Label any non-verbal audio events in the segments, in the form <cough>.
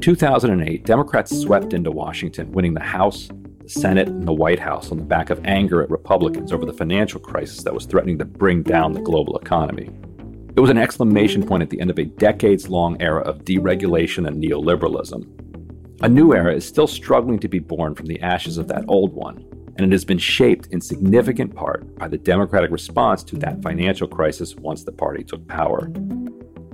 In 2008, Democrats swept into Washington, winning the House, the Senate, and the White House on the back of anger at Republicans over the financial crisis that was threatening to bring down the global economy. It was an exclamation point at the end of a decades long era of deregulation and neoliberalism. A new era is still struggling to be born from the ashes of that old one, and it has been shaped in significant part by the Democratic response to that financial crisis once the party took power.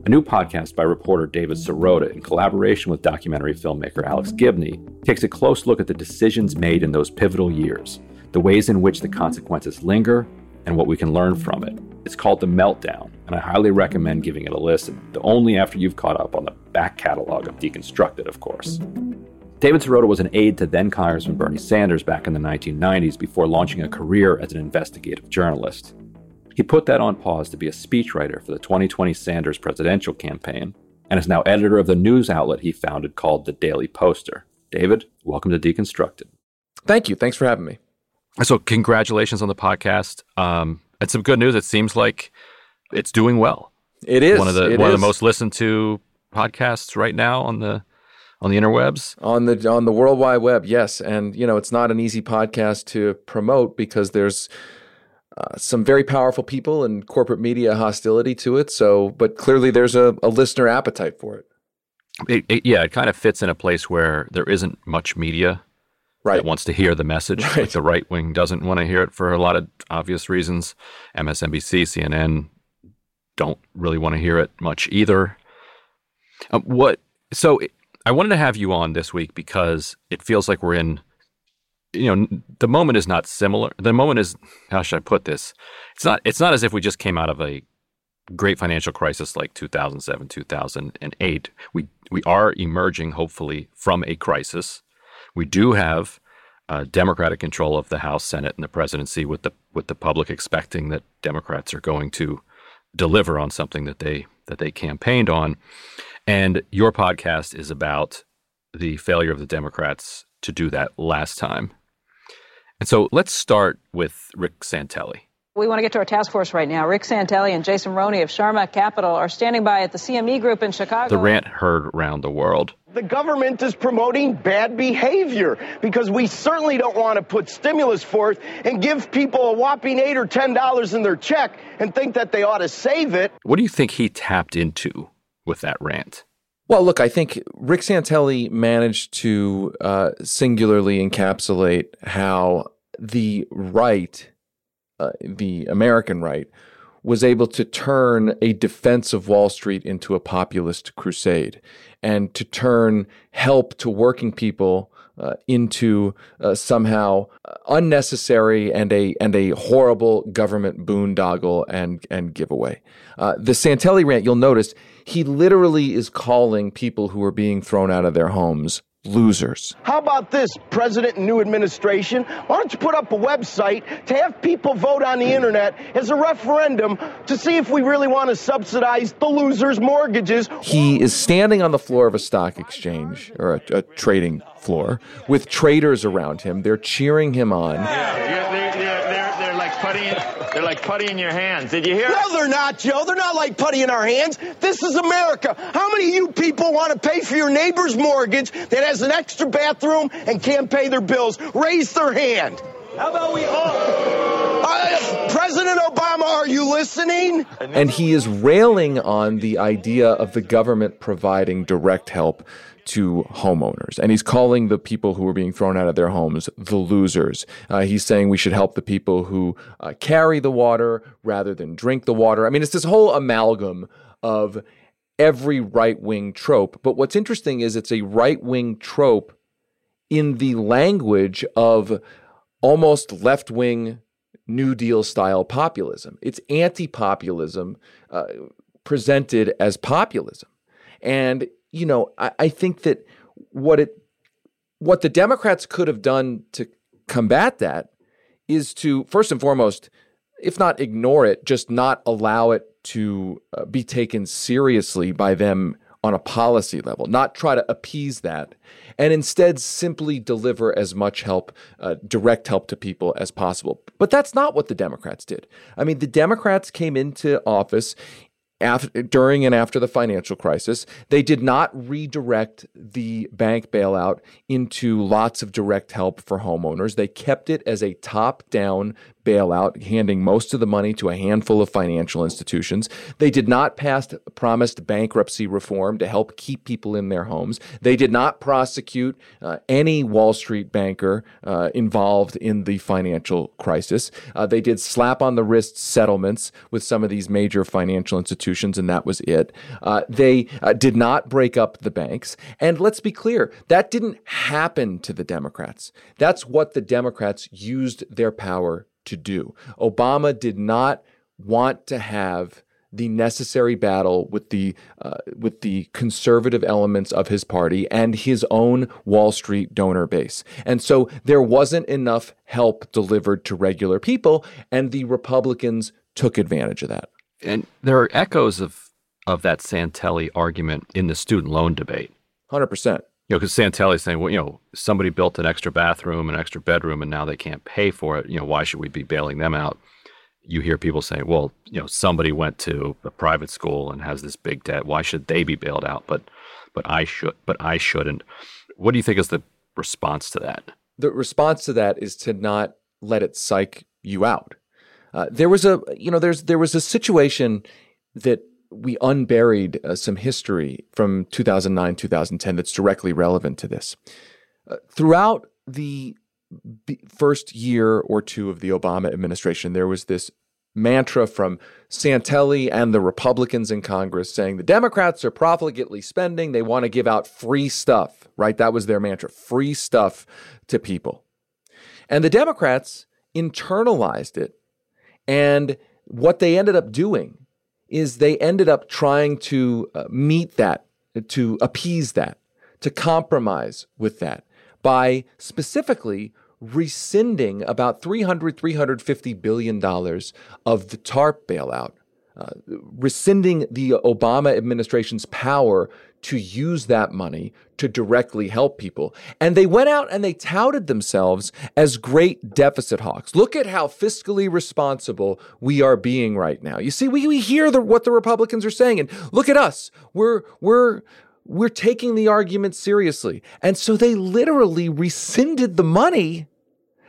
A new podcast by reporter David Sirota, in collaboration with documentary filmmaker Alex Gibney, takes a close look at the decisions made in those pivotal years, the ways in which the consequences linger, and what we can learn from it. It's called The Meltdown, and I highly recommend giving it a listen, though only after you've caught up on the back catalog of Deconstructed, of course. David Sirota was an aide to then Congressman Bernie Sanders back in the 1990s before launching a career as an investigative journalist. He put that on pause to be a speechwriter for the 2020 Sanders presidential campaign and is now editor of the news outlet he founded called The Daily Poster. David, welcome to Deconstructed. Thank you. Thanks for having me. So, congratulations on the podcast. Um, and some good news. It seems like it's doing well. It is one of the it one is. of the most listened to podcasts right now on the on the interwebs. on the on the World Wide Web. Yes, and you know it's not an easy podcast to promote because there's uh, some very powerful people and corporate media hostility to it. So, but clearly there's a, a listener appetite for it. It, it, yeah, it kind of fits in a place where there isn't much media Right. that wants to hear the message. <laughs> Like the right wing doesn't want to hear it for a lot of obvious reasons. MSNBC, CNN don't really want to hear it much either. Um, what? So I wanted to have you on this week because it feels like we're in. You know, the moment is not similar. The moment is how should I put this? It's not. It's not as if we just came out of a great financial crisis like 2007, 2008. We we are emerging, hopefully, from a crisis. We do have uh, Democratic control of the House, Senate, and the presidency, with the with the public expecting that Democrats are going to deliver on something that they that they campaigned on. And your podcast is about the failure of the Democrats to do that last time. And so let's start with Rick Santelli. We want to get to our task force right now. Rick Santelli and Jason Roney of Sharma Capital are standing by at the CME Group in Chicago. The rant heard around the world. The government is promoting bad behavior because we certainly don't want to put stimulus forth and give people a whopping eight or ten dollars in their check and think that they ought to save it. What do you think he tapped into with that rant? Well, look, I think Rick Santelli managed to uh, singularly encapsulate how the right, uh, the American right, was able to turn a defense of Wall Street into a populist crusade and to turn help to working people uh, into uh, somehow unnecessary and a and a horrible government boondoggle and and giveaway. Uh, the Santelli rant, you'll notice, he literally is calling people who are being thrown out of their homes losers. How about this, President and new administration? Why don't you put up a website to have people vote on the internet as a referendum to see if we really want to subsidize the losers' mortgages? He is standing on the floor of a stock exchange or a, a trading floor with traders around him. They're cheering him on. Yeah, you're, they're, they're, they're, they're like putty. They're like putty in your hands. Did you hear? No, they're not, Joe. They're not like putty in our hands. This is America. How many of you people want to pay for your neighbor's mortgage that has an extra bathroom and can't pay their bills? Raise their hand. How about we all? Uh, President Obama, are you listening? And he is railing on the idea of the government providing direct help to homeowners. And he's calling the people who are being thrown out of their homes the losers. Uh, he's saying we should help the people who uh, carry the water rather than drink the water. I mean, it's this whole amalgam of every right wing trope. But what's interesting is it's a right wing trope in the language of almost left wing New Deal style populism. It's anti populism uh, presented as populism. And, you know, I, I think that what it what the Democrats could have done to combat that is to first and foremost, if not ignore it, just not allow it to uh, be taken seriously by them on a policy level, not try to appease that, and instead simply deliver as much help, uh, direct help to people as possible. But that's not what the Democrats did. I mean, the Democrats came into office after, during and after the financial crisis. They did not redirect the bank bailout into lots of direct help for homeowners. They kept it as a top down bailout, handing most of the money to a handful of financial institutions. They did not pass promised bankruptcy reform to help keep people in their homes. They did not prosecute uh, any Wall Street banker uh, involved in the financial crisis. Uh, they did slap on the wrist settlements with some of these major financial institutions, and that was it. Uh, they uh, did not break up the banks. And let's be clear, that didn't happen to the Democrats. That's what the Democrats used their power to do. Obama did not want to have the necessary battle with the uh, with the conservative elements of his party and his own Wall Street donor base. And so there wasn't enough help delivered to regular people and the Republicans took advantage of that. And there are echoes of of that Santelli argument in the student loan debate. 100% you know, because Santelli's saying, well, you know, somebody built an extra bathroom, an extra bedroom, and now they can't pay for it. You know, why should we be bailing them out? You hear people saying, well, you know, somebody went to a private school and has this big debt. Why should they be bailed out? But, but I should, but I shouldn't. What do you think is the response to that? The response to that is to not let it psych you out. Uh, there was a, you know, there's there was a situation that we unburied uh, some history from 2009, 2010 that's directly relevant to this. Uh, throughout the b- first year or two of the Obama administration, there was this mantra from Santelli and the Republicans in Congress saying the Democrats are profligately spending. They want to give out free stuff, right? That was their mantra free stuff to people. And the Democrats internalized it. And what they ended up doing is they ended up trying to uh, meet that, to appease that, to compromise with that by specifically rescinding about 300 350 billion dollars of the TARP bailout uh, rescinding the Obama administration's power to use that money to directly help people. And they went out and they touted themselves as great deficit hawks. Look at how fiscally responsible we are being right now. You see, we, we hear the, what the Republicans are saying, and look at us. We're, we're, we're taking the argument seriously. And so they literally rescinded the money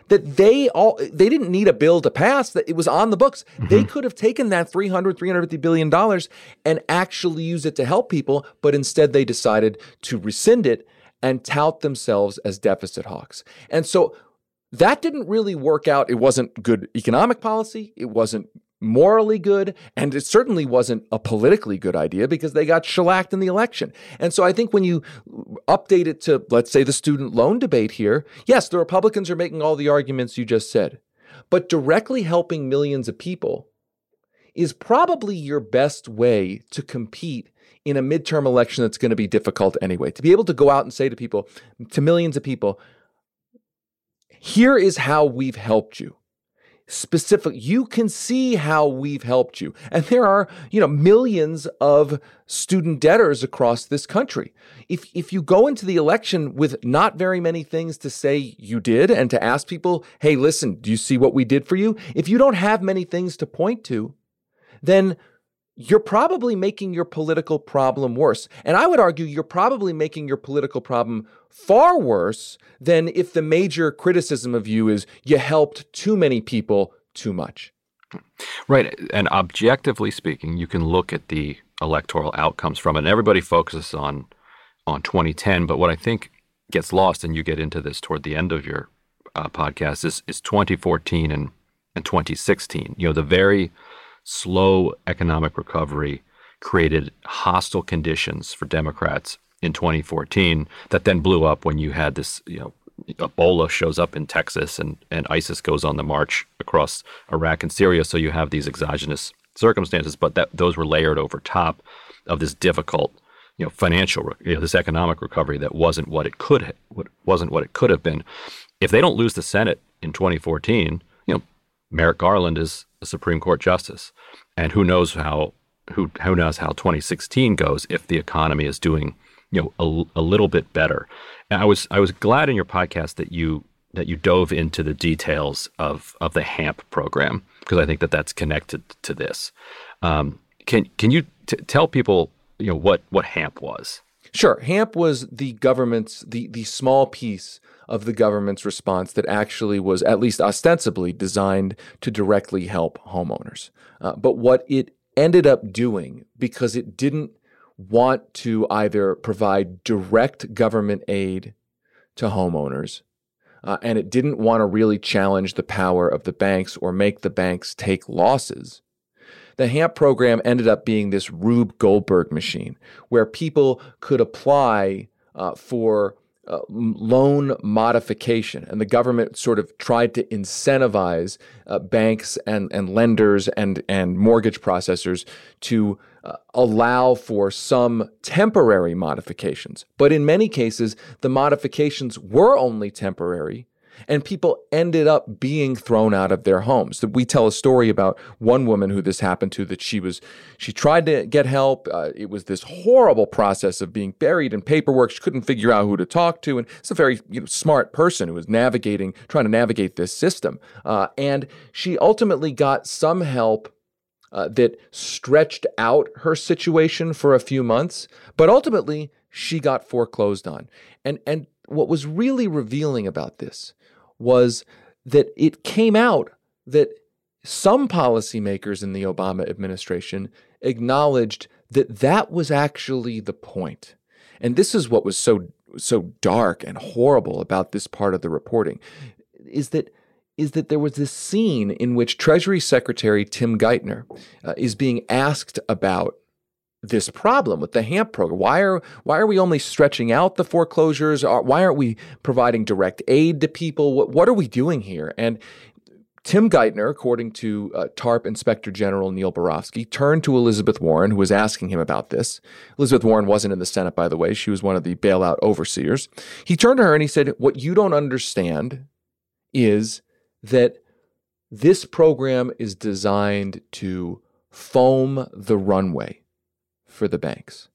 that they all they didn't need a bill to pass that it was on the books. Mm-hmm. they could have taken that 300 350 billion dollars and actually use it to help people but instead they decided to rescind it and tout themselves as deficit hawks. And so that didn't really work out. It wasn't good economic policy. It wasn't morally good, and it certainly wasn't a politically good idea because they got shellacked in the election. And so I think when you update it to, let's say, the student loan debate here, yes, the Republicans are making all the arguments you just said, but directly helping millions of people is probably your best way to compete in a midterm election that's going to be difficult anyway. To be able to go out and say to people, to millions of people, here is how we've helped you specific. You can see how we've helped you. And there are you know millions of student debtors across this country. If if you go into the election with not very many things to say you did and to ask people hey listen do you see what we did for you? If you don't have many things to point to then you're probably making your political problem worse. And I would argue you're probably making your political problem far worse than if the major criticism of you is you helped too many people too much. Right. And objectively speaking, you can look at the electoral outcomes from it. And everybody focuses on on 2010, but what I think gets lost, and you get into this toward the end of your uh, podcast, is, is 2014 and, and 2016. You know, the very slow economic recovery created hostile conditions for Democrats in 2014 that then blew up when you had this, you know, Ebola shows up in Texas and, and ISIS goes on the march across Iraq and Syria. So you have these exogenous circumstances, but that those were layered over top of this difficult, you know, financial, you know, this economic recovery that wasn't what it could, ha- wasn't what it could have been. If they don't lose the Senate in 2014, you know, Merrick Garland is a Supreme Court justice, and who knows how who who knows how 2016 goes if the economy is doing you know a, a little bit better. And I was I was glad in your podcast that you that you dove into the details of of the HAMP program because I think that that's connected to this. Um, can can you t- tell people you know what what HAMP was? Sure, HAMP was the government's the the small piece of the government's response that actually was at least ostensibly designed to directly help homeowners. Uh, but what it ended up doing because it didn't want to either provide direct government aid to homeowners, uh, and it didn't want to really challenge the power of the banks or make the banks take losses. The HAMP program ended up being this Rube Goldberg machine where people could apply uh, for uh, loan modification. And the government sort of tried to incentivize uh, banks and, and lenders and, and mortgage processors to uh, allow for some temporary modifications. But in many cases, the modifications were only temporary and people ended up being thrown out of their homes. We tell a story about one woman who this happened to that she was she tried to get help. Uh, it was this horrible process of being buried in paperwork. She couldn't figure out who to talk to, and it's a very you know, smart person who was navigating, trying to navigate this system. Uh, and she ultimately got some help. Uh, that stretched out her situation for a few months, but ultimately she got foreclosed on. And and what was really revealing about this was that it came out that some policymakers in the Obama administration acknowledged that that was actually the point. And this is what was so so dark and horrible about this part of the reporting is that is that there was this scene in which Treasury Secretary Tim Geithner uh, is being asked about this problem with the HAMP program? Why are why are we only stretching out the foreclosures? Why aren't we providing direct aid to people? What, what are we doing here? And Tim Geithner, according to uh, TARP Inspector General Neil Barofsky, turned to Elizabeth Warren, who was asking him about this. Elizabeth Warren wasn't in the Senate, by the way. She was one of the bailout overseers. He turned to her and he said, What you don't understand is that this program is designed to foam the runway for the banks.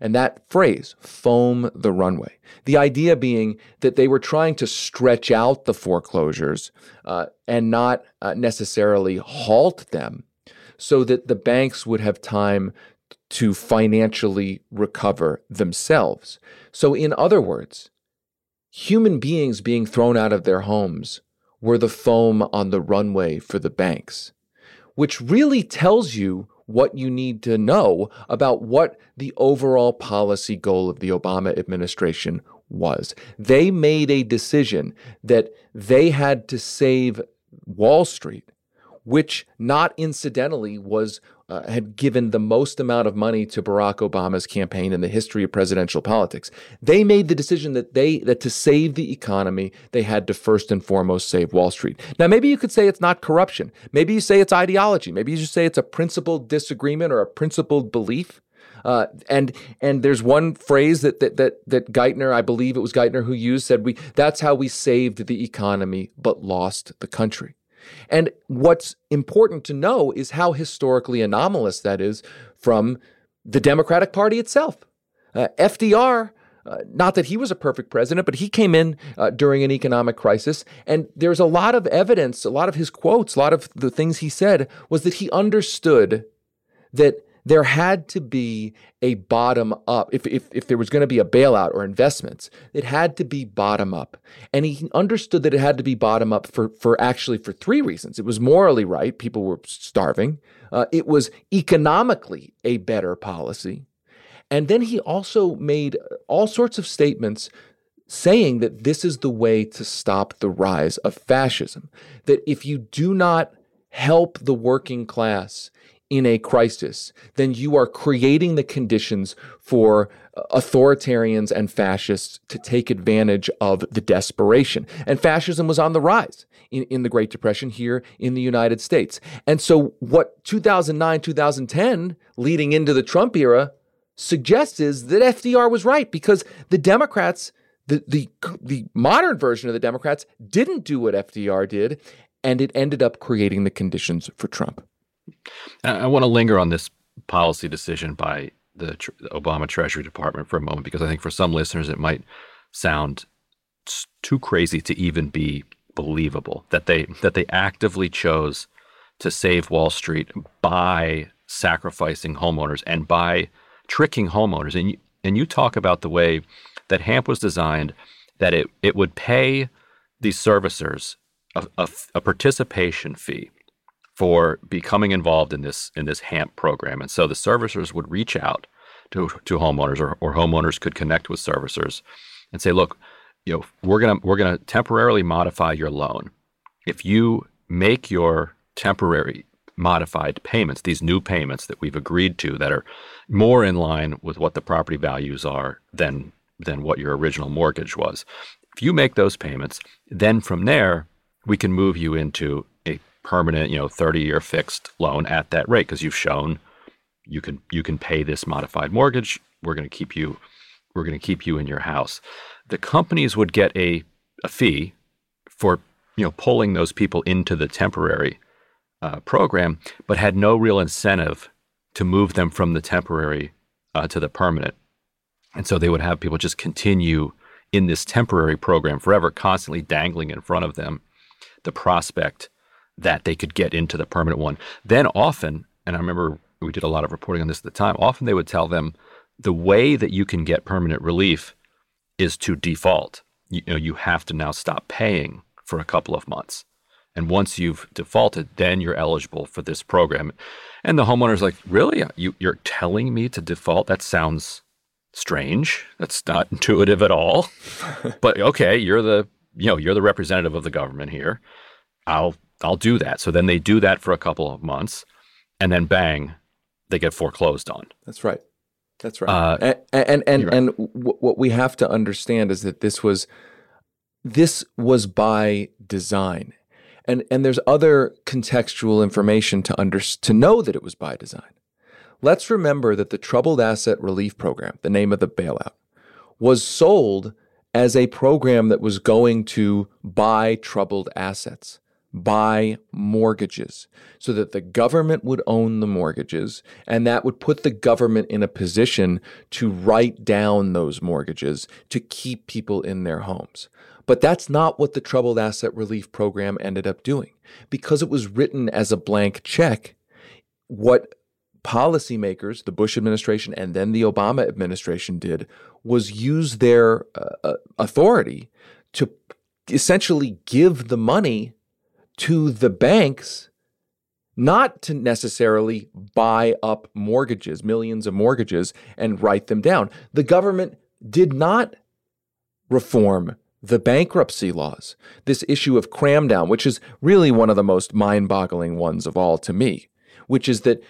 And that phrase, foam the runway, the idea being that they were trying to stretch out the foreclosures uh, and not uh, necessarily halt them so that the banks would have time to financially recover themselves. So, in other words, human beings being thrown out of their homes were the foam on the runway for the banks, which really tells you what you need to know about what the overall policy goal of the Obama administration was. They made a decision that they had to save Wall Street, which not incidentally was uh, had given the most amount of money to Barack Obama's campaign in the history of presidential politics. They made the decision that they that to save the economy, they had to first and foremost save Wall Street. Now, maybe you could say it's not corruption. Maybe you say it's ideology. Maybe you just say it's a principled disagreement or a principled belief. Uh, and and there's one phrase that that that that Geithner, I believe it was Geithner who used, said we that's how we saved the economy but lost the country. And what's important to know is how historically anomalous that is from the Democratic Party itself. Uh, FDR, uh, not that he was a perfect president, but he came in uh, during an economic crisis. And there's a lot of evidence, a lot of his quotes, a lot of the things he said was that he understood that there had to be a bottom up. If, if, if there was going to be a bailout or investments, it had to be bottom up. And he understood that it had to be bottom up for, for actually for three reasons. It was morally right. People were starving. Uh, it was economically a better policy. And then he also made all sorts of statements saying that this is the way to stop the rise of fascism. That if you do not help the working class in a crisis, then you are creating the conditions for uh, authoritarians and fascists to take advantage of the desperation. And fascism was on the rise in, in the Great Depression here in the United States. And so, what 2009, 2010, leading into the Trump era, suggests is that FDR was right because the Democrats, the, the, the modern version of the Democrats, didn't do what FDR did, and it ended up creating the conditions for Trump. I want to linger on this policy decision by the, the Obama Treasury Department for a moment because I think for some listeners it might sound too crazy to even be believable that they that they actively chose to save Wall Street by sacrificing homeowners and by tricking homeowners. And you, and you talk about the way that HAMP was designed that it it would pay these servicers a, a, a participation fee for becoming involved in this in this HAMP program. And so the servicers would reach out to, to homeowners or, or homeowners could connect with servicers and say, look, you know, we're gonna we're gonna temporarily modify your loan. If you make your temporary modified payments, these new payments that we've agreed to that are more in line with what the property values are than than what your original mortgage was. If you make those payments, then from there we can move you into permanent, you know, 30-year fixed loan at that rate because you've shown you can you can pay this modified mortgage. We're going to keep you we're going to keep you in your house. The companies would get a a fee for you know pulling those people into the temporary uh, program, but had no real incentive to move them from the temporary uh, to the permanent. And so they would have people just continue in this temporary program forever, constantly dangling in front of them the prospect that they could get into the permanent one. Then often, and I remember we did a lot of reporting on this at the time, often they would tell them the way that you can get permanent relief is to default. You, you know, you have to now stop paying for a couple of months. And once you've defaulted, then you're eligible for this program. And the homeowner's like, really? You, you're telling me to default? That sounds strange. That's not <laughs> intuitive at all. <laughs> but okay, you're the you know you're the representative of the government here. I'll I'll do that. So then they do that for a couple of months, and then bang, they get foreclosed on. That's right. That's right. Uh, and and and, right. and w- what we have to understand is that this was this was by design. And and there's other contextual information to under, to know that it was by design. Let's remember that the Troubled Asset Relief Program, the name of the bailout, was sold as a program that was going to buy troubled assets buy mortgages so that the government would own the mortgages and that would put the government in a position to write down those mortgages to keep people in their homes. But that's not what the Troubled Asset Relief Program ended up doing. Because it was written as a blank check, what policymakers, the Bush administration and then the Obama administration did was use their uh, uh authority to essentially give the money to the banks not to necessarily buy up mortgages, millions of mortgages, and write them down. The government did not reform the bankruptcy laws. This issue of cram down, which is really one of the most mind boggling ones of all to me, which is that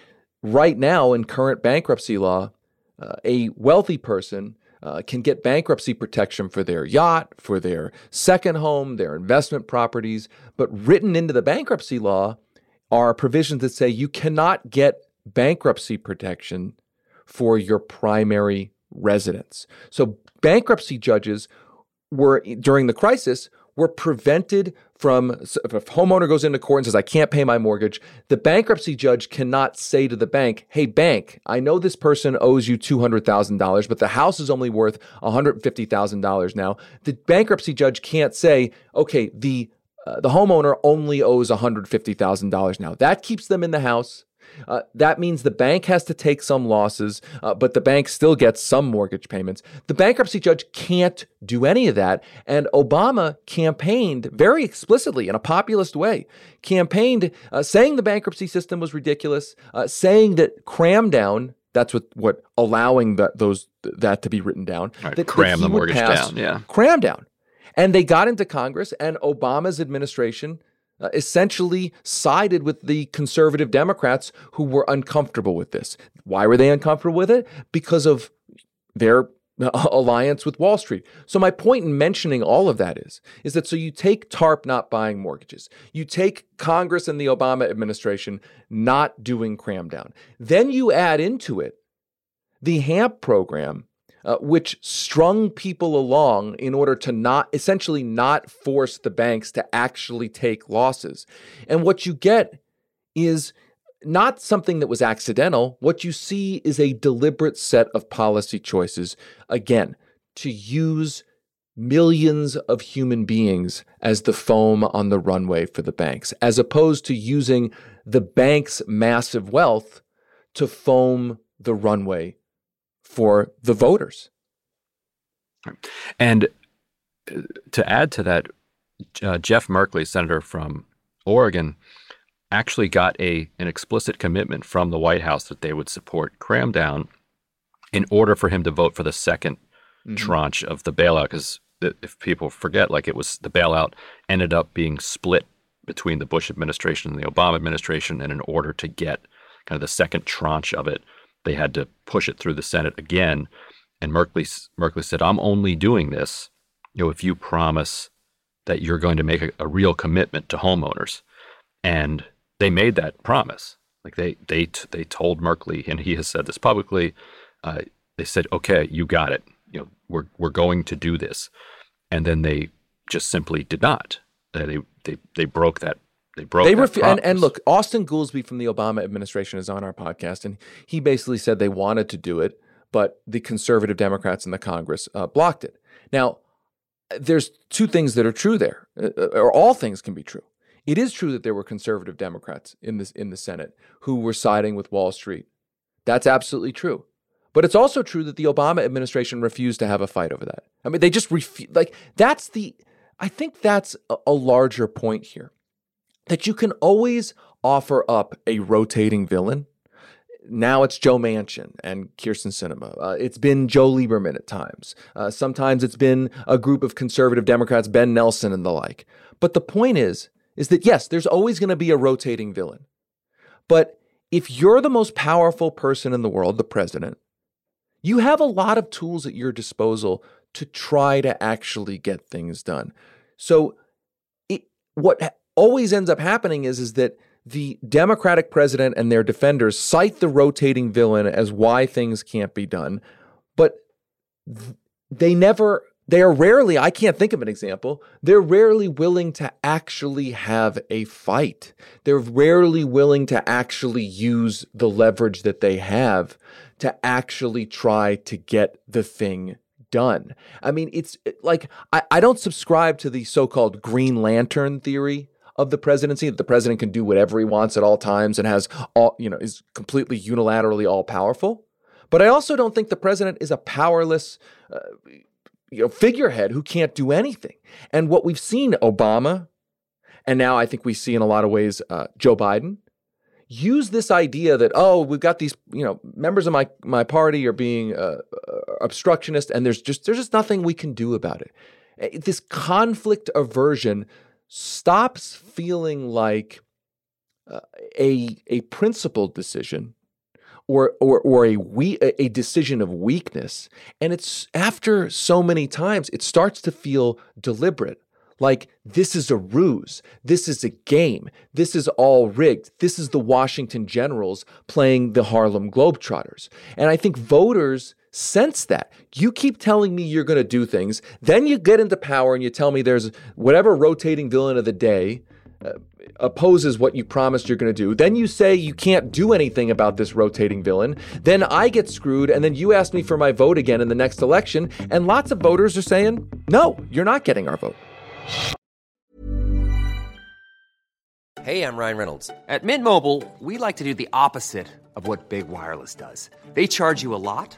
right now in current bankruptcy law, uh, a wealthy person uh, can get bankruptcy protection for their yacht, for their second home, their investment properties. But written into the bankruptcy law are provisions that say you cannot get bankruptcy protection for your primary residence. So bankruptcy judges were, during the crisis, were prevented from if a homeowner goes into court and says I can't pay my mortgage, the bankruptcy judge cannot say to the bank, "Hey bank, I know this person owes you $200,000, but the house is only worth $150,000 now." The bankruptcy judge can't say, "Okay, the uh, the homeowner only owes $150,000 now." That keeps them in the house. Uh, that means the bank has to take some losses, uh, but the bank still gets some mortgage payments. The bankruptcy judge can't do any of that. And Obama campaigned very explicitly in a populist way, campaigned uh, saying the bankruptcy system was ridiculous, uh, saying that cram down. That's what, what allowing that those that to be written down. Right, that, cram that the mortgage down. Yeah, cram down. And they got into Congress, and Obama's administration uh, essentially sided with the conservative Democrats who were uncomfortable with this. Why were they uncomfortable with it? Because of their <laughs> alliance with Wall Street. So my point in mentioning all of that is is that so you take TARP not buying mortgages. You take Congress and the Obama administration not doing cram down. Then you add into it the HAMP program uh, which strung people along in order to not essentially not force the banks to actually take losses. And what you get is not something that was accidental. What you see is a deliberate set of policy choices, again, to use millions of human beings as the foam on the runway for the banks, as opposed to using the bank's massive wealth to foam the runway for the voters. And uh, to add to that, uh, Jeff Merkley, senator from Oregon, actually got a an explicit commitment from the White House that they would support cram down in order for him to vote for the 2nd mm-hmm. tranche of the bailout. Because if people forget, like it was the bailout ended up being split between the Bush administration and the Obama administration, and in order to get kind of the second tranche of it, they had to push it through the Senate again. And Merkley, Merkley said, I'm only doing this, you know, if you promise that you're going to make a, a real commitment to homeowners. And they made that promise. Like they they they told Merkley, and he has said this publicly. Uh, they said, "Okay, you got it. You know, we're we're going to do this," and then they just simply did not. They they they broke that they broke. They refu- and, and look, Austin Goolsbee from the Obama administration is on our podcast, and he basically said they wanted to do it, but the conservative Democrats in the Congress uh, blocked it. Now, there's two things that are true there, uh, uh, or all things can be true. It is true that there were conservative Democrats in this in the Senate who were siding with Wall Street. That's absolutely true. But it's also true that the Obama administration refused to have a fight over that. I mean, they just refuse. Like that's the. I think that's a, a larger point here that you can always offer up a rotating villain. Now it's Joe Manchin and Kyrsten Sinema. Uh, it's been Joe Lieberman at times. Uh, sometimes it's been a group of conservative Democrats, Ben Nelson and the like. But the point is, is that yes, there's always going to be a rotating villain. But if you're the most powerful person in the world, the president, you have a lot of tools at your disposal to try to actually get things done. So it, what always ends up happening is, is that the Democratic president and their defenders cite the rotating villain as why things can't be done, but they never, they are rarely, I can't think of an example, they're rarely willing to actually have a fight. They're rarely willing to actually use the leverage that they have to actually try to get the thing done. I mean, it's like, I, I don't subscribe to the so called Green Lantern theory of the presidency that the president can do whatever he wants at all times and has all, you know, is completely unilaterally all powerful. But I also don't think the president is a powerless uh, you know, figurehead who can't do anything. And what we've seen Obama, and now I think we see in a lot of ways uh, Joe Biden, use this idea that oh we've got these you know members of my my party are being uh, uh obstructionist and there's just there's just nothing we can do about it. Eh, this conflict aversion stops feeling like uh, a a principled decision or or or a we a decision of weakness. And it's after so many times it starts to feel deliberate. Like this is a ruse. This is a game. This is all rigged. This is the Washington Generals playing the Harlem Globetrotters. And i think voters sense that. You keep telling me you're going to do things, then you get into power and you tell me there's whatever rotating villain of the day uh, opposes what you promised you're going to do. Then you say you can't do anything about this rotating villain. Then I get screwed, and then you ask me for my vote again in the next election. And lots of voters are saying, no, you're not getting our vote. Hey, I'm Ryan Reynolds. At Mint Mobile, we like to do the opposite of what Big Wireless does, they charge you a lot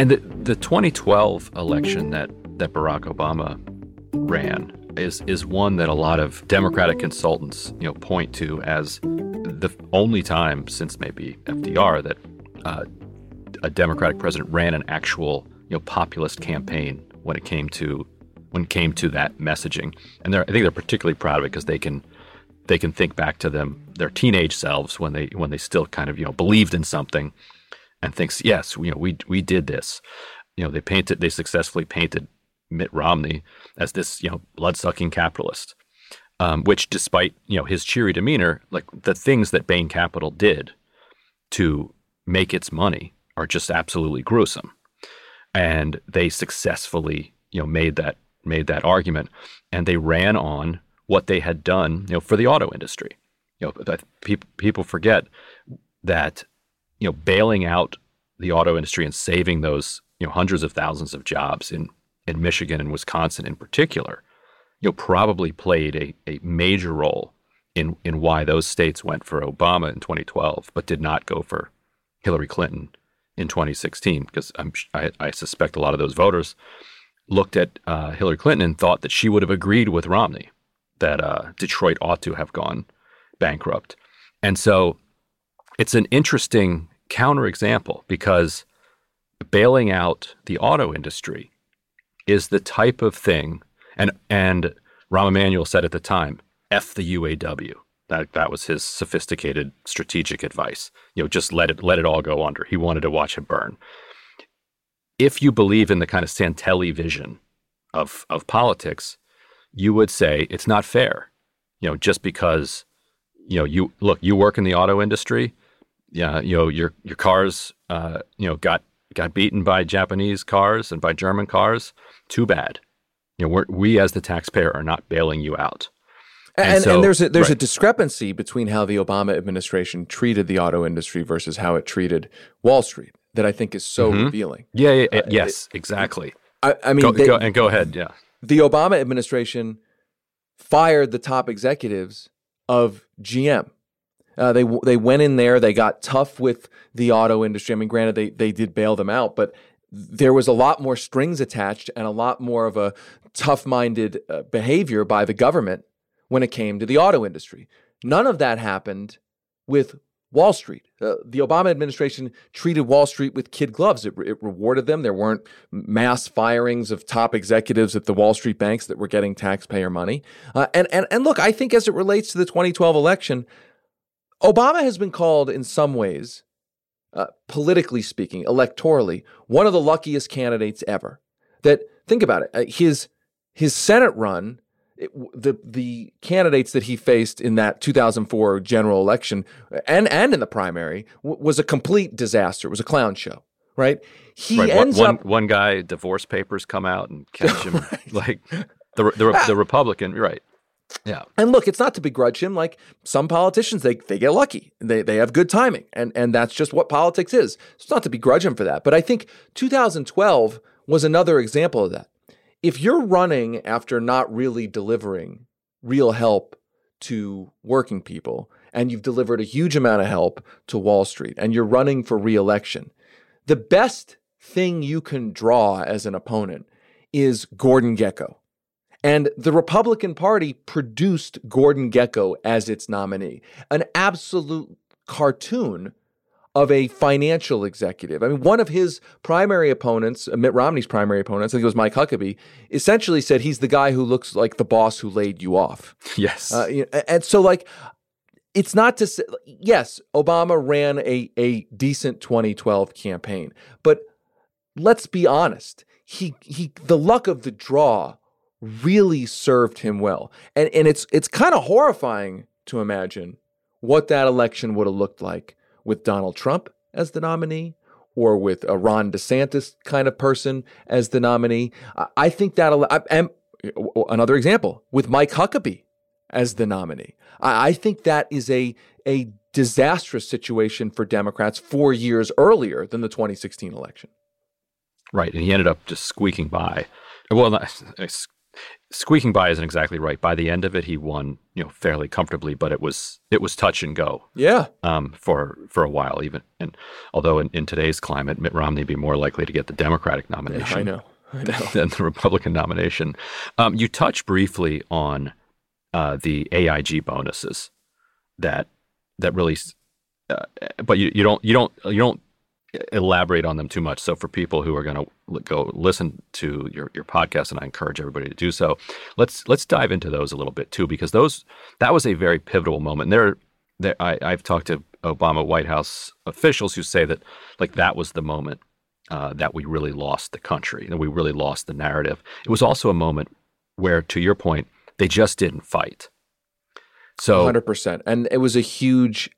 And the, the 2012 election that, that Barack Obama ran is is one that a lot of Democratic consultants you know point to as the only time since maybe FDR that uh, a Democratic president ran an actual you know populist campaign when it came to when it came to that messaging. And I think they're particularly proud of it because they can they can think back to them their teenage selves when they when they still kind of you know believed in something and thinks yes you know we we did this you know they painted they successfully painted Mitt Romney as this, you know, blood-sucking capitalist. Um, which, despite you know his cheery demeanor, like the things that Bain Capital did to make its money are just absolutely gruesome, and they successfully you know made that made that argument, and they ran on what they had done you know for the auto industry. You know, people people forget that you know bailing out the auto industry and saving those you know hundreds of thousands of jobs in in Michigan and Wisconsin in particular, you know, probably played a, a major role in in why those states went for Obama in 2012, but did not go for Hillary Clinton in 2016. Because I, I suspect a lot of those voters looked at uh, Hillary Clinton and thought that she would have agreed with Romney that uh, Detroit ought to have gone bankrupt. And so it's an interesting counterexample because bailing out the auto industry is the type of thing, and and Rahm Emanuel said at the time, "F the UAW." That that was his sophisticated strategic advice. You know, just let it let it all go under. He wanted to watch it burn. If you believe in the kind of Santelli vision of of politics, you would say it's not fair. You know, just because you know you look, you work in the auto industry. Yeah, you know your your cars, uh, you know, got got beaten by Japanese cars and by German cars too bad. You know, we as the taxpayer are not bailing you out. And, and, so, and there's a, there's right. a discrepancy between how the Obama administration treated the auto industry versus how it treated Wall Street that I think is so mm-hmm. revealing. Yeah, yeah, uh, yes, it, exactly. I, I mean, go, they, go, and go ahead. Yeah, the Obama administration fired the top executives of GM. Uh, they they went in there. They got tough with the auto industry. I mean, granted, they they did bail them out, but there was a lot more strings attached and a lot more of a tough minded uh, behavior by the government when it came to the auto industry. None of that happened with Wall Street. Uh, the Obama administration treated Wall Street with kid gloves. It, it, rewarded them. There weren't mass firings of top executives at the Wall Street banks that were getting taxpayer money. Uh, and, and, and look, I think as it relates to the 2012 election, Obama has been called in some ways uh, politically speaking, electorally, one of the luckiest candidates ever. That think about it, uh, his his Senate run, it, the the candidates that he faced in that 2004 general election and and in the primary w- was a complete disaster. It was a clown show, right? He right. ends one, up one guy divorce papers come out and catch <laughs> him right. like the the, <laughs> the Republican, right? Yeah. And look, it's not to begrudge him. Like some politicians, they they get lucky. They they have good timing. And and that's just what politics is. It's not to begrudge him for that. But I think 2012 was another example of that. If you're running after not really delivering real help to working people, and you've delivered a huge amount of help to Wall Street, and you're running for reelection, the best thing you can draw as an opponent is Gordon Gekko. And the Republican Party produced Gordon Gekko as its nominee, an absolute cartoon of a financial executive. I mean, one of his primary opponents, uh, Mitt Romney's primary opponents, I think it was Mike Huckabee, essentially said he's the guy who looks like the boss who laid you off. Yes. Uh, and so, like, it's not to say, yes, Obama ran a, a decent 2012 campaign, but let's be honest. He he the luck of the draw really served him well. And and it's it's kind of horrifying to imagine what that election would have looked like with Donald Trump as the nominee or with a Ron DeSantis kind of person as the nominee. I, think that and another example with Mike Huckabee as the nominee. I, think that is a a disastrous situation for Democrats four years earlier than the 2016 election. Right, and he ended up just squeaking by. Well, squeaking by isn't exactly right. By the end of it, he won, you know, fairly comfortably, but it was it was touch and go. Yeah. Um, for for a while, even and although in, in today's climate, Mitt Romney would be more likely to get the Democratic nomination. Yeah, I know. I know. <laughs> Than the Republican nomination. Um, you touch briefly on uh, the AIG bonuses that that really, uh, but you, you don't you don't you don't elaborate on them too much. So for people who are going to go listen to your your podcast, and I encourage everybody to do so, let's let's dive into those a little bit too, because those that was a very pivotal moment. There, there I, I've talked to Obama White House officials who say that like that was the moment uh, that we really lost the country, that we really lost the narrative. It was also a moment where, to your point, they just didn't fight. So 100%. And it was a huge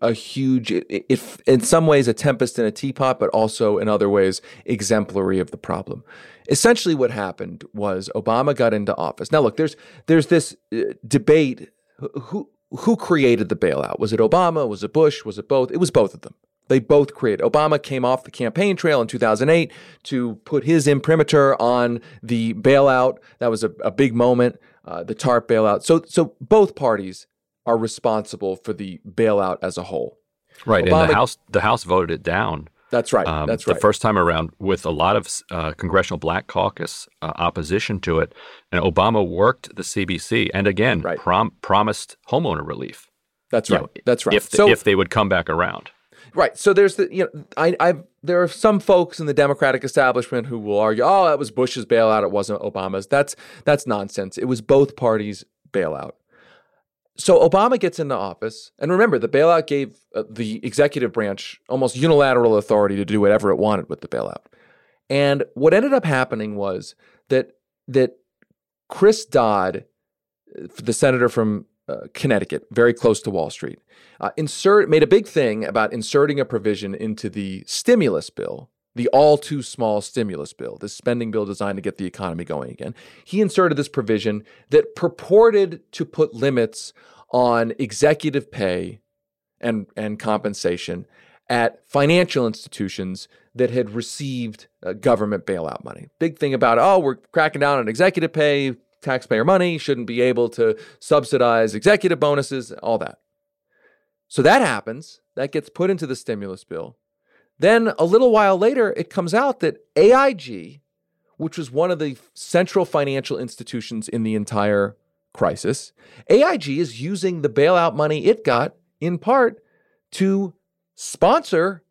a huge, if in some ways a tempest in a teapot, but also in other ways exemplary of the problem. Essentially, what happened was Obama got into office. Now, look, there's there's this uh, debate who who created the bailout? Was it Obama? Was it Bush? Was it both? It was both of them. They both created. Obama came off the campaign trail in 2008 to put his imprimatur on the bailout. That was a, a big moment, uh, the TARP bailout. So, so both parties are responsible for the bailout as a whole. Right, Obama, and the House the House voted it down. That's right. Um, that's right. The first time around, with a lot of uh, congressional Black Caucus uh, opposition to it, and Obama worked the CBC and again right. prom- promised homeowner relief. That's right. Know, that's right. If so, if they would come back around. Right. So there's the you know I I there are some folks in the Democratic establishment who will argue, oh, that was Bush's bailout, it wasn't Obama's. That's that's nonsense. It was both parties' bailout. So Obama gets into office, and remember, the bailout gave uh, the executive branch almost unilateral authority to do whatever it wanted with the bailout. And what ended up happening was that that Chris Dodd, uh, the senator from uh, Connecticut, very close to Wall Street, uh, insert made a big thing about inserting a provision into the stimulus bill the all too small stimulus bill, this spending bill designed to get the economy going again. He inserted this provision that purported to put limits on executive pay and, and compensation at financial institutions that had received uh, government bailout money. Big thing about, oh, we're cracking down on executive pay, taxpayer money, shouldn't be able to subsidize executive bonuses, all that. So that happens. That gets put into the stimulus bill. Then a little while later, it comes out that AIG, which was one of the central financial institutions in the entire crisis, AIG is using the bailout money it got in part to sponsor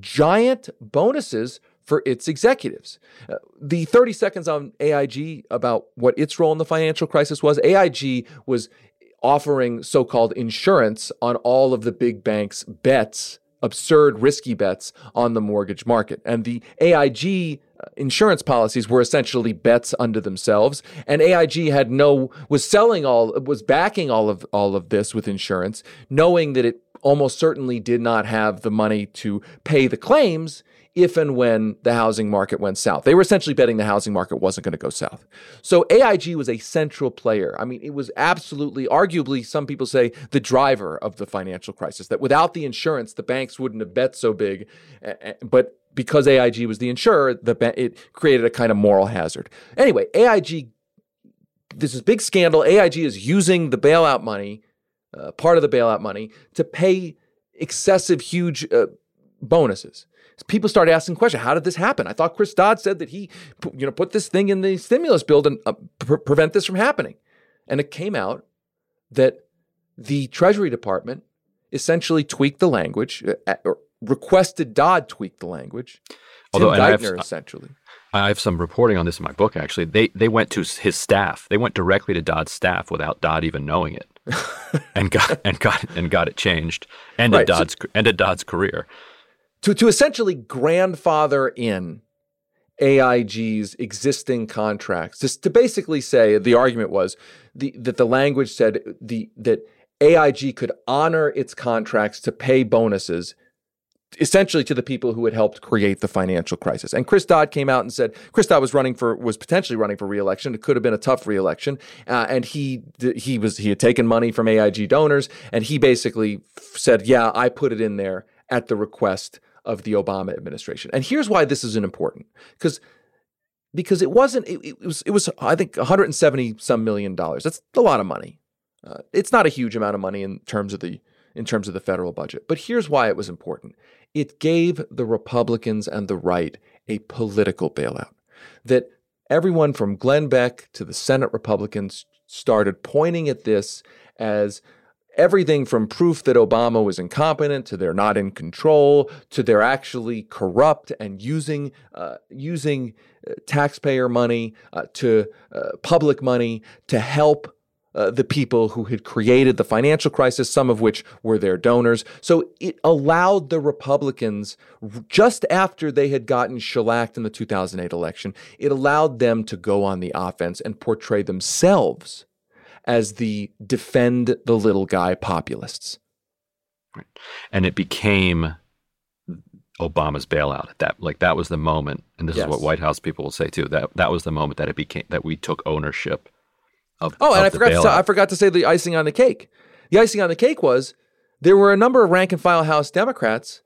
giant bonuses for its executives. Uh, the 30 seconds on AIG about what its role in the financial crisis was AIG was offering so called insurance on all of the big banks' bets absurd, risky bets on the mortgage market. And the AIG uh, insurance policies were essentially bets unto themselves. And AIG had no was selling all was backing all of all of this with insurance, knowing that it almost certainly did not have the money to pay the claims if and when the housing market went south. They were essentially betting the housing market wasn't going to go south. So AIG was a central player. I mean, it was absolutely, arguably, some people say, the driver of the financial crisis. That without the insurance, the banks wouldn't have bet so big. But because AIG was the insurer, the it created a kind of moral hazard. Anyway, AIG, this is big scandal. AIG is using the bailout money, uh, part of the bailout money, to pay excessive, huge uh, bonuses people start asking questions. How did this happen? I thought Chris Dodd said that he, you know, put this thing in the stimulus bill to uh, pre- prevent this from happening. And it came out that the Treasury Department essentially tweaked the language, uh, or requested Dodd tweak the language. Although, Tim Geithner, have, essentially. I have some reporting on this in my book. Actually, they they went to his staff. They went directly to Dodd's staff without Dodd even knowing it, <laughs> and got and got and got it changed. Ended right, Dodd's so, ended Dodd's career to, to essentially grandfather in AIG's existing contracts, just to basically say the argument was the, that the language said the that AIG could honor its contracts to pay bonuses essentially to the people who had helped create the financial crisis. And Chris Dodd came out and said Chris Dodd was running for was potentially running for reelection. It could have been a tough reelection, uh, and he he was he had taken money from AIG donors, and he basically said, "Yeah, I put it in there at the request of the Obama administration." And here's why this is important because. Because it wasn't, it, it was, it was, I think, 170 some million dollars. That's a lot of money. Uh, it's not a huge amount of money in terms of the in terms of the federal budget. But here's why it was important it gave the Republicans and the right a political bailout. That everyone from Glenn Beck to the Senate Republicans started pointing at this as everything from proof that Obama was incompetent to they're not in control to they're actually corrupt and using uh, using uh, taxpayer money uh, to uh, public money to help uh, the people who had created the financial crisis, some of which were their donors. So it allowed the Republicans, just after they had gotten shellacked in the 2008 election, it allowed them to go on the offense and portray themselves as the defend the little guy populists. Right. And it became Obama's bailout at that like that was the moment and this yes. is what White House people will say too that that was the moment that it became that we took ownership of, oh, and of I forgot to, I forgot to say the icing on the cake. The icing on the cake was there were a number of rank and file House Democrats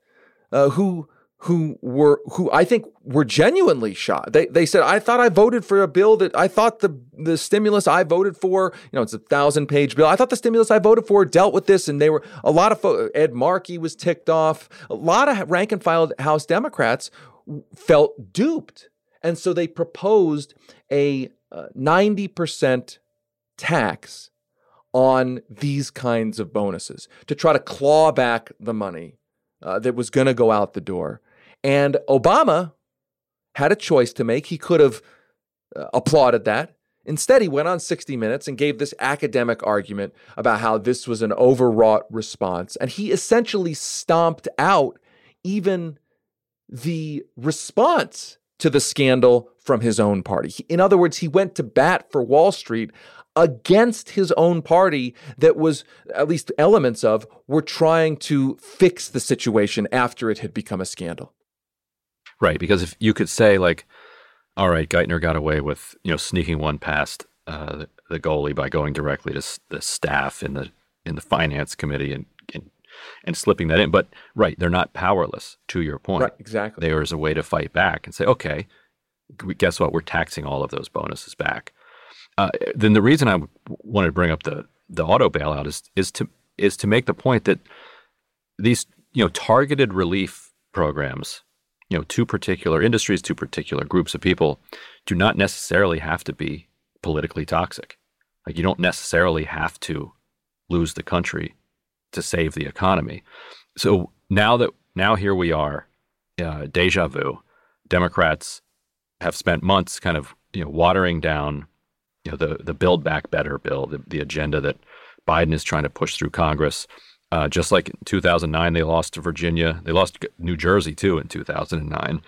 uh, who who were who I think were genuinely shocked. They they said I thought I voted for a bill that I thought the the stimulus I voted for, you know, it's a thousand page bill. I thought the stimulus I voted for dealt with this, and they were a lot of fo- Ed Markey was ticked off. A lot of rank and file House Democrats felt duped, and so they proposed a uh, ninety uh, percent tax on these kinds of bonuses to try to claw back the money uh, that was going to go out the door. And Obama had a choice to make. He could have uh, applauded that. Instead, he went on 60 Minutes and gave this academic argument about how this was an overwrought response. And he essentially stomped out even the response to the scandal from his own party. In other words, he went to bat for Wall Street against his own party that was, at least elements of, were trying to fix the situation after it had become a scandal. Right. Because if you could say, like, all right, Geithner got away with, you know, sneaking one past uh, the, the goalie by going directly to the staff in the in the finance committee and, and and slipping that in. But right, they're not powerless. To your point, right, exactly. There is a way to fight back and say, okay, guess what? We're taxing all of those bonuses back. Uh, then the reason I wanted to bring up the the auto bailout is is to is to make the point that these you know targeted relief programs, you know, two particular industries, two particular groups of people, do not necessarily have to be politically toxic. Like you don't necessarily have to lose the country to save the economy. So now that now here we are, uh, deja vu. Democrats have spent months kind of you know watering down you know the the Build Back Better bill, the, the agenda that Biden is trying to push through Congress. Uh, just like in 2009, they lost to Virginia, they lost New Jersey too in 2009,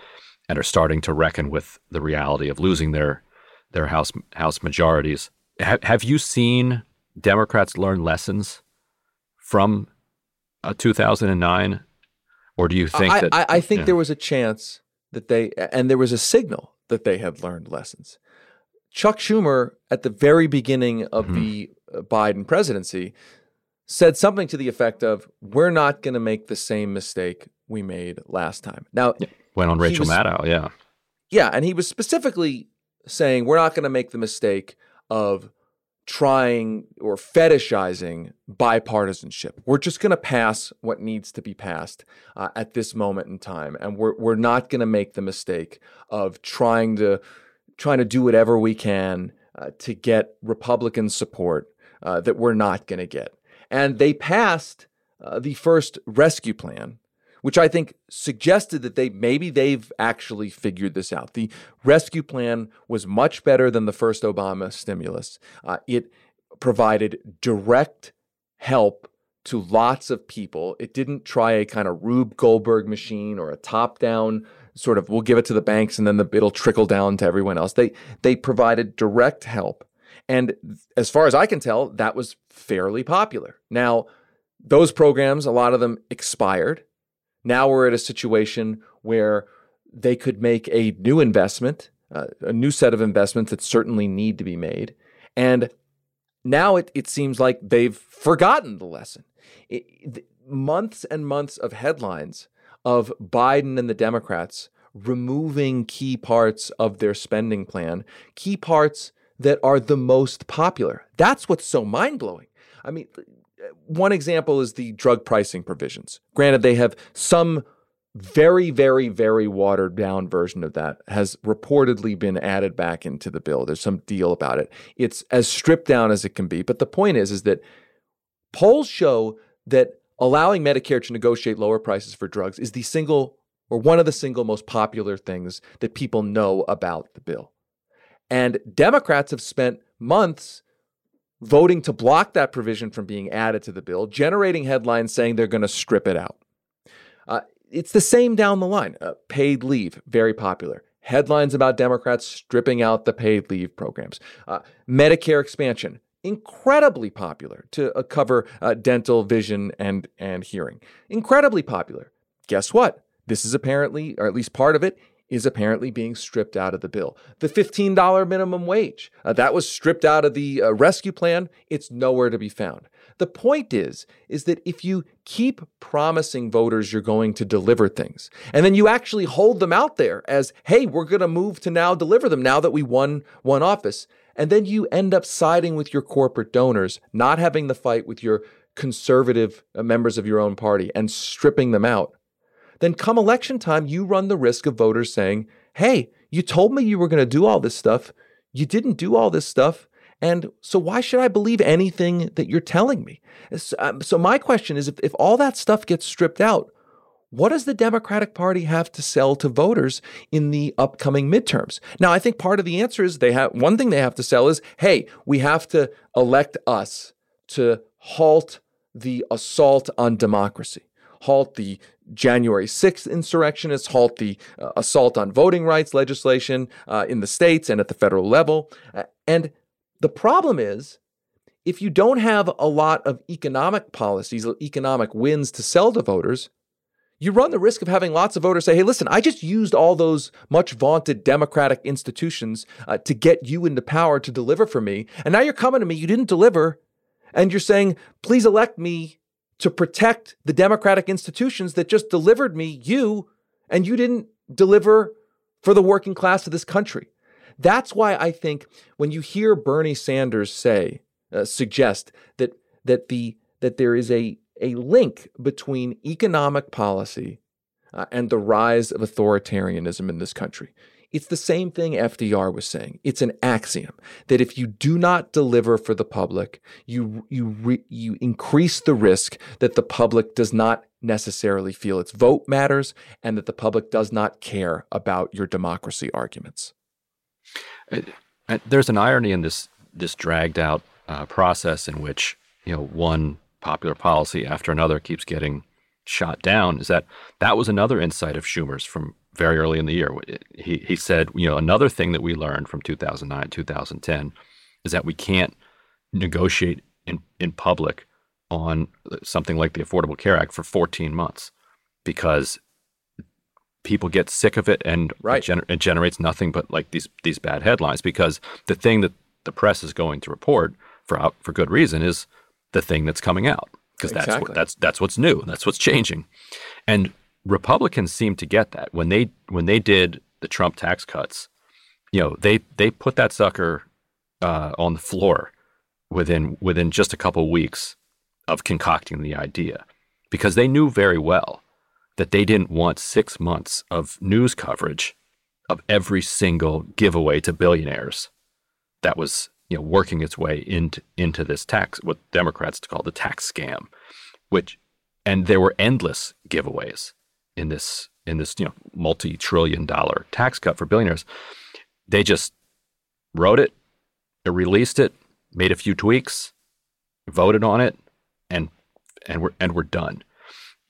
and are starting to reckon with the reality of losing their their House House majorities. Ha- have you seen Democrats learn lessons from uh, 2009, or do you think I, that I, I think there was a chance that they and there was a signal that they had learned lessons. Chuck Schumer, at the very beginning of mm-hmm. the uh, Biden presidency, said something to the effect of, We're not going to make the same mistake we made last time. Now, yeah. went on Rachel was, Maddow, yeah. Yeah. And he was specifically saying, We're not going to make the mistake of trying or fetishizing bipartisanship. We're just going to pass what needs to be passed uh, at this moment in time. And we're, we're not going to make the mistake of trying to trying to do whatever we can uh, to get Republican support uh, that we're not going to get. And they passed uh, the first rescue plan, which I think suggested that they maybe they've actually figured this out. The rescue plan was much better than the first Obama stimulus. Uh, it provided direct help to lots of people. It didn't try a kind of Rube Goldberg machine or a top down sort of we'll give it to the banks and then the, it'll trickle down to everyone else. They they provided direct help, and as far as I can tell, that was fairly popular. Now, those programs, a lot of them expired. Now we're at a situation where they could make a new investment, uh, a new set of investments that certainly need to be made, and now it, it seems like they've forgotten the lesson. It, months and months of headlines of Biden and the Democrats removing key parts of their spending plan, key parts that are the most popular. That's what's so mind blowing. I mean, one example is the drug pricing provisions. Granted, they have some very, very, very watered down version of that has reportedly been added back into the bill. There's some deal about it. It's as stripped down as it can be. But the point is, is that polls show that allowing Medicare to negotiate lower prices for drugs is the single or one of the single most popular things that people know about the bill. And Democrats have spent months voting to block that provision from being added to the bill, generating headlines saying they're going to strip it out. Uh, it's the same down the line. Uh, paid leave, very popular. Headlines about Democrats stripping out the paid leave programs. Uh, Medicare expansion, incredibly popular to uh, cover uh, dental, vision, and, and hearing. Incredibly popular. Guess what? This is apparently, or at least part of it, is apparently being stripped out of the bill. The $15 minimum wage, uh, that was stripped out of the uh, rescue plan. It's nowhere to be found. The point is is that if you keep promising voters you're going to deliver things and then you actually hold them out there as hey, we're going to move to now deliver them now that we won one office, and then you end up siding with your corporate donors, not having the fight with your conservative uh, members of your own party and stripping them out, then come election time, you run the risk of voters saying, Hey, you told me you were going to do all this stuff. You didn't do all this stuff. And so, why should I believe anything that you're telling me? Um, so, my question is if, if all that stuff gets stripped out, what does the Democratic Party have to sell to voters in the upcoming midterms? Now, I think part of the answer is they have one thing they have to sell is hey, we have to elect us to halt the assault on democracy, halt the January 6th insurrectionists, halt the uh, assault on voting rights legislation uh, in the states and at the federal level. Uh, and the problem is, if you don't have a lot of economic policies, economic wins to sell to voters, you run the risk of having lots of voters say, hey, listen, I just used all those much vaunted democratic institutions uh, to get you into power to deliver for me. And now you're coming to me, you didn't deliver. And you're saying, please elect me to protect the democratic institutions that just delivered me you, and you didn't deliver for the working class of this country. That's why I think when you hear Bernie Sanders say, uh, suggest that that the that there is a a link between economic policy uh, and the rise of authoritarianism in this country. It's the same thing FDR was saying. It's an axiom that if you do not deliver for the public, you you re, you increase the risk that the public does not necessarily feel its vote matters and that the public does not care about your democracy arguments. Uh, there's an irony in this this dragged out uh, process in which you know one popular policy after another keeps getting shot down. Is that that was another insight of Schumer's from very early in the year. He he said, you know, another thing that we learned from 2009 2010 is that we can't negotiate in in public on something like the Affordable Care Act for 14 months because people get sick of it and right. it, gener- it, generates nothing but like these these bad headlines because the thing that the press is going to report for for good reason is the thing that's coming out because exactly. that's what that's that's what's new that's what's changing and Republicans seem to get that. When they when they did the Trump tax cuts you know they they put that sucker uh, on the floor within within just a couple weeks of concocting the idea because they knew very well that they didn't want six months of news coverage of every single giveaway to billionaires that was you know working its way into into this tax what Democrats call the tax scam, which and there were endless giveaways in this in this you know multi-trillion dollar tax cut for billionaires. They just wrote it, released it, made a few tweaks, voted on it, and and we're and we're done.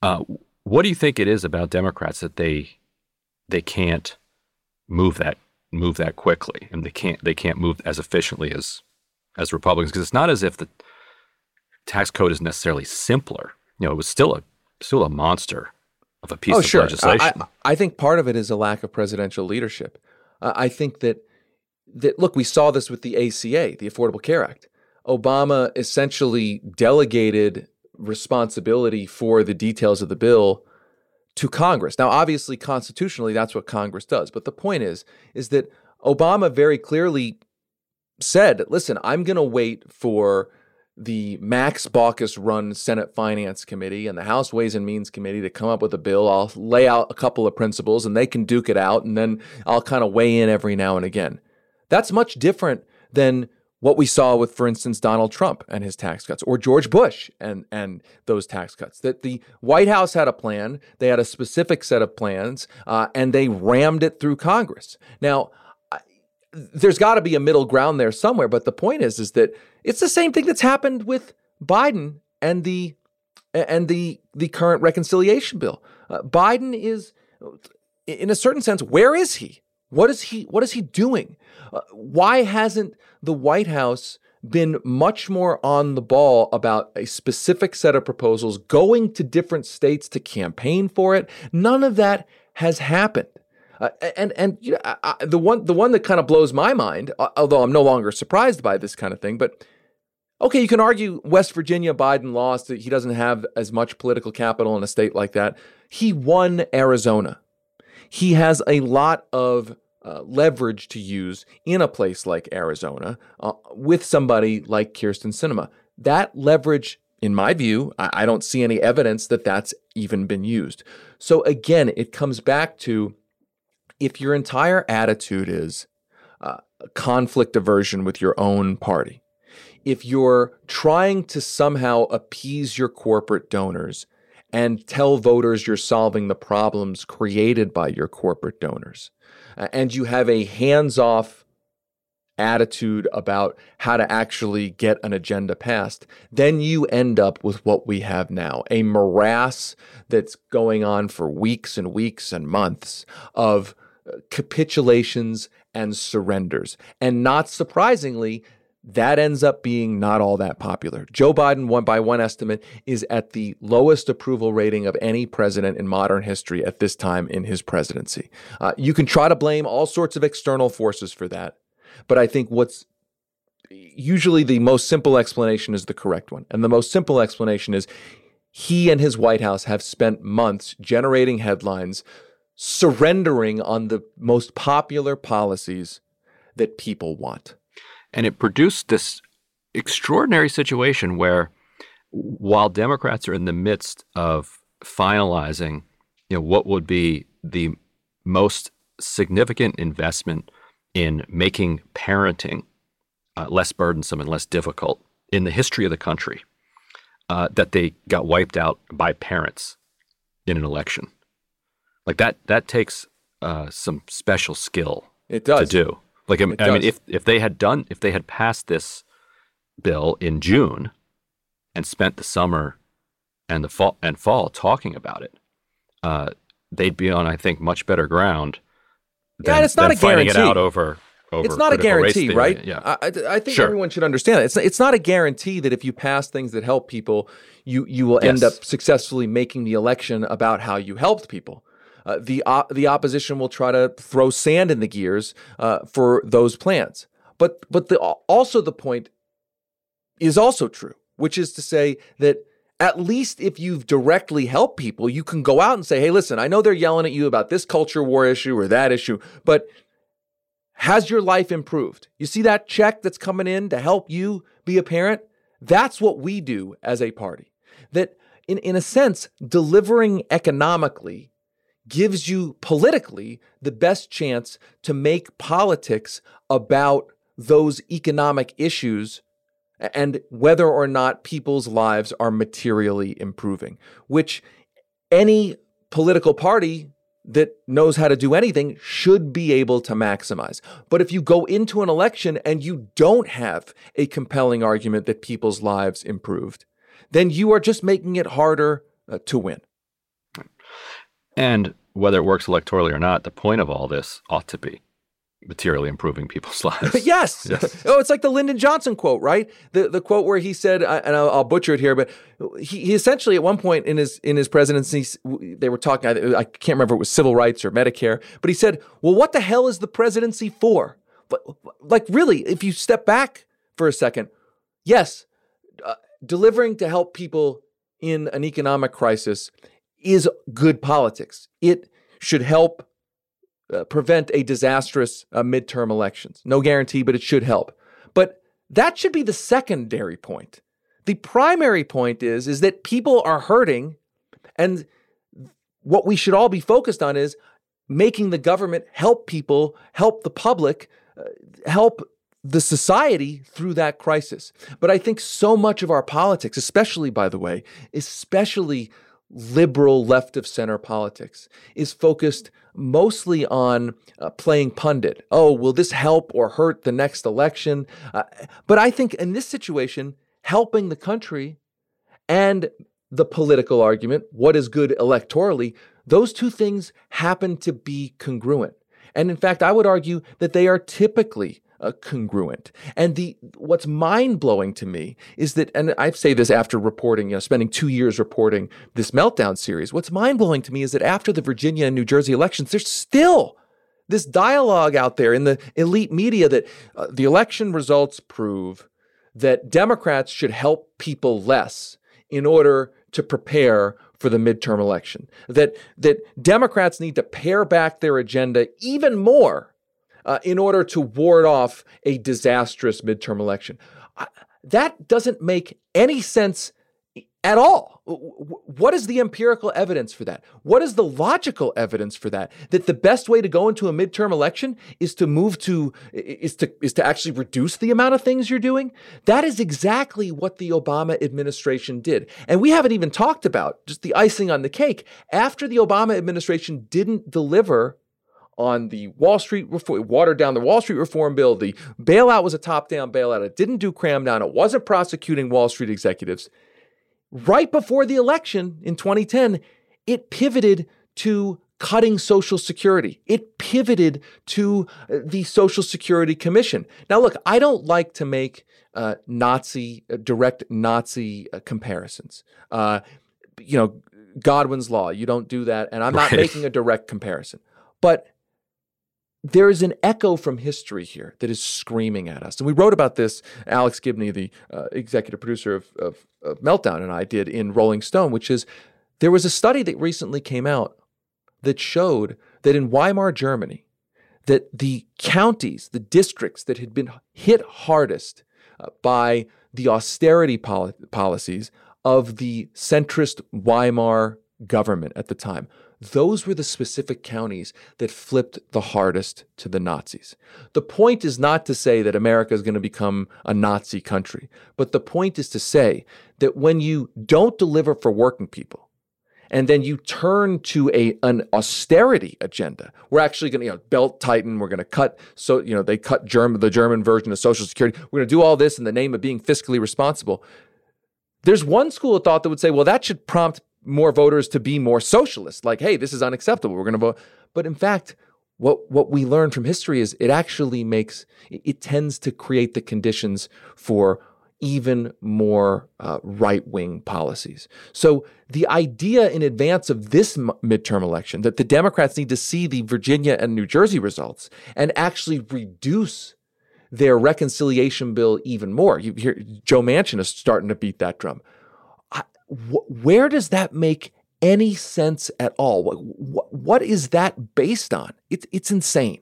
Uh, what do you think it is about Democrats that they they can't move that move that quickly, and they can't they can't move as efficiently as as Republicans because it's not as if the tax code is necessarily simpler. You know, it was still a still a monster of a piece oh, of sure. legislation. I, I, think part of it is a lack of presidential leadership. Uh, I think that that look, we saw this with the ACA, the Affordable Care Act. Obama essentially delegated responsibility for the details of the bill to Congress. Now, obviously, constitutionally, that's what Congress does. But the point is, is that Obama very clearly said, "Listen, I'm going to wait for." The Max Baucus run Senate Finance Committee and the House Ways and Means Committee to come up with a bill. I'll lay out a couple of principles and they can duke it out, and then I'll kind of weigh in every now and again. That's much different than what we saw with, for instance, Donald Trump and his tax cuts, or George Bush and, and those tax cuts. That the White House had a plan, they had a specific set of plans, uh, and they rammed it through Congress. Now, there's got to be a middle ground there somewhere, but the point is, is that it's the same thing that's happened with Biden and the and the the current reconciliation bill. Uh, Biden is, in a certain sense, where is he? What is he? What is he doing? Uh, why hasn't the White House been much more on the ball about a specific set of proposals, going to different states to campaign for it? None of that has happened. Uh, and and you know, I, I, the one the one that kind of blows my mind, although I'm no longer surprised by this kind of thing, but okay, you can argue West Virginia Biden lost; he doesn't have as much political capital in a state like that. He won Arizona. He has a lot of uh, leverage to use in a place like Arizona uh, with somebody like Kyrsten Sinema. That leverage, in my view, I, I don't see any evidence that that's even been used. So again, it comes back to if your entire attitude is uh, conflict aversion with your own party, if you're trying to somehow appease your corporate donors and tell voters you're solving the problems created by your corporate donors, and you have a hands off attitude about how to actually get an agenda passed, then you end up with what we have now a morass that's going on for weeks and weeks and months of uh, capitulations and surrenders. And not surprisingly, that ends up being not all that popular. Joe Biden, one by one estimate, is at the lowest approval rating of any president in modern history at this time in his presidency. Uh, you can try to blame all sorts of external forces for that, but I think what's usually the most simple explanation is the correct one. And the most simple explanation is he and his White House have spent months generating headlines, surrendering on the most popular policies that people want. And it produced this extraordinary situation where while Democrats are in the midst of finalizing, you know, what would be the most significant investment in making parenting uh, less burdensome and less difficult in the history of the country, uh, that they got wiped out by parents in an election. Like that, that takes uh, some special skill. It does to do. Like I, I mean, if if they had done, if they had passed this bill in June and spent the summer and the fall and fall talking about it, uh, they'd be on, I think, much better ground. Than, yeah, it's not a guarantee. it out over. it's not a guarantee, right? Yeah, I, I think sure. everyone should understand that. It's it's not a guarantee that if you pass things that help people, you you will end up successfully making the election about how you helped people. Uh, the uh, the opposition will try to throw sand in the gears uh, for those plans. But but the, also the point is also true, which is to say that at least if you've directly helped people, you can go out and say, "Hey, listen, I know they're yelling at you about this culture war issue or that issue, but has your life improved? You see that check that's coming in to help you be a parent? That's what we do as a party. That in, in a sense, delivering economically gives you politically the best chance to make politics about those economic issues and whether or not people's lives are materially improving, which any political party that knows how to do anything should be able to maximize. But if you go into an election and you don't have a compelling argument that people's lives improved, then you are just making it harder uh, to win. And whether it works electorally or not, the point of all this ought to be materially improving people's <laughs> lives. <laughs> yes. yes. Oh, it's like the Lyndon Johnson quote, right? The the quote where he said, and I'll, I'll butcher it here, but he, he, essentially at one point in his in his presidency, they were talking. I, I can't remember if it was civil rights or Medicare, but he said, "Well, what the hell is the presidency for?" But like, really, if you step back for a second, yes, uh, delivering to help people in an economic crisis is good politics. It should help uh, prevent a disastrous uh, midterm elections. No guarantee, but it should help. But that should be the secondary point. The primary point is is that people are hurting and what we should all be focused on is making the government help people, help the public, uh, help the society through that crisis. But I think so much of our politics, especially by the way, especially liberal left of center politics, is focused mostly on uh, playing pundit. Oh, will this help or hurt the next election? Uh, but I think in this situation, helping the country and the political argument, what is good electorally, those two things happen to be congruent. And in fact, I would argue that they are typically uh, congruent. And the what's mind blowing to me is that, and I say this after reporting, you know, spending two years reporting this meltdown series. What's mind blowing to me is that after the Virginia and New Jersey elections, there's still this dialogue out there in the elite media that uh, the election results prove that Democrats should help people less in order to prepare for the midterm election. That that Democrats need to pare back their agenda even more uh, in order to ward off a disastrous midterm election. that doesn't make any sense at all. What is the empirical evidence for that? What is the logical evidence for that? That the best way to go into a midterm election is to move to is to is to actually reduce the amount of things you're doing? That is exactly what the Obama administration did. And we haven't even talked about just the icing on the cake. After the Obama administration didn't deliver on the Wall Street reform, watered down the Wall Street reform bill. The bailout was a top down bailout. It didn't do cram down. It wasn't prosecuting Wall Street executives. Right before the election in 2010, it pivoted to cutting Social Security. It pivoted to uh, the Social Security Commission. Now, look, I don't like to make uh, Nazi, uh, direct Nazi uh, comparisons. Uh, you know, Godwin's Law, you don't do that. And I'm not right. making a direct comparison. But there is an echo from history here that is screaming at us. And we wrote about this, Alex Gibney, the uh, executive producer of, of, of, Meltdown, and I did in Rolling Stone, which is there was a study that recently came out that showed that in Weimar Germany, that the counties, the districts that had been hit hardest uh, by the austerity poli- policies of the centrist Weimar government at the time those were the specific counties that flipped the hardest to the Nazis. The point is not to say that America is going to become a Nazi country, but the point is to say that when you don't deliver for working people, and then you turn to a an austerity agenda. We're actually going to you know belt tighten. We're going to cut so you know they cut German the German version of Social Security. We're going to do all this in the name of being fiscally responsible. There's one school of thought that would say, well, that should prompt more voters to be more socialist, like, hey, this is unacceptable. We're going to vote. But in fact, what what we learn from history is it actually makes it tends to create the conditions for even more uh, right wing policies. So the idea in advance of this m- midterm election that the Democrats need to see the Virginia and New Jersey results and actually reduce their reconciliation bill even more. You hear Joe Manchin is starting to beat that drum wh- where does that make any sense at all? What, what is that based on? It's it's insane.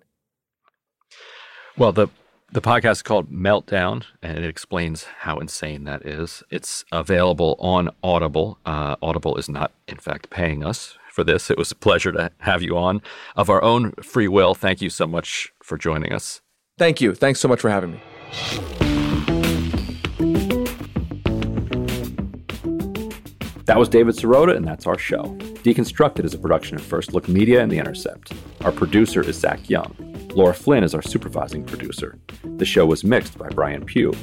Well, the the podcast is called Meltdown, and it explains how insane that is. It's available on Audible. Uh, Audible is not, in fact, paying us for this. It was a pleasure to have you on of our own free will. Thank you so much for joining us. Thank you. Thanks so much for having me. That was David Sirota, and that's our show. Deconstructed is a production of First Look Media and The Intercept. Our producer is Zach Young. Laura Flynn is our supervising producer. The show was mixed by Brian Pugh.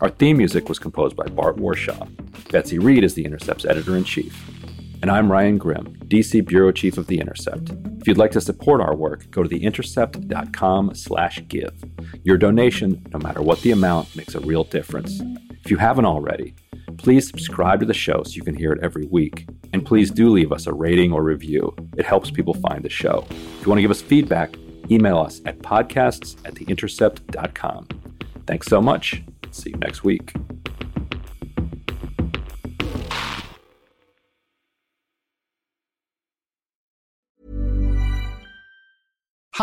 Our theme music was composed by Bart Warshaw. Betsy Reed is The Intercept's editor in chief. And I'm Ryan Grim, DC Bureau Chief of The Intercept. If you'd like to support our work, go to theintercept.com slash give. Your donation, no matter what the amount, makes a real difference. If you haven't already, please subscribe to the show so you can hear it every week. And please do leave us a rating or review. It helps people find the show. If you want to give us feedback, email us at podcasts at. Thanks so much. See you next week.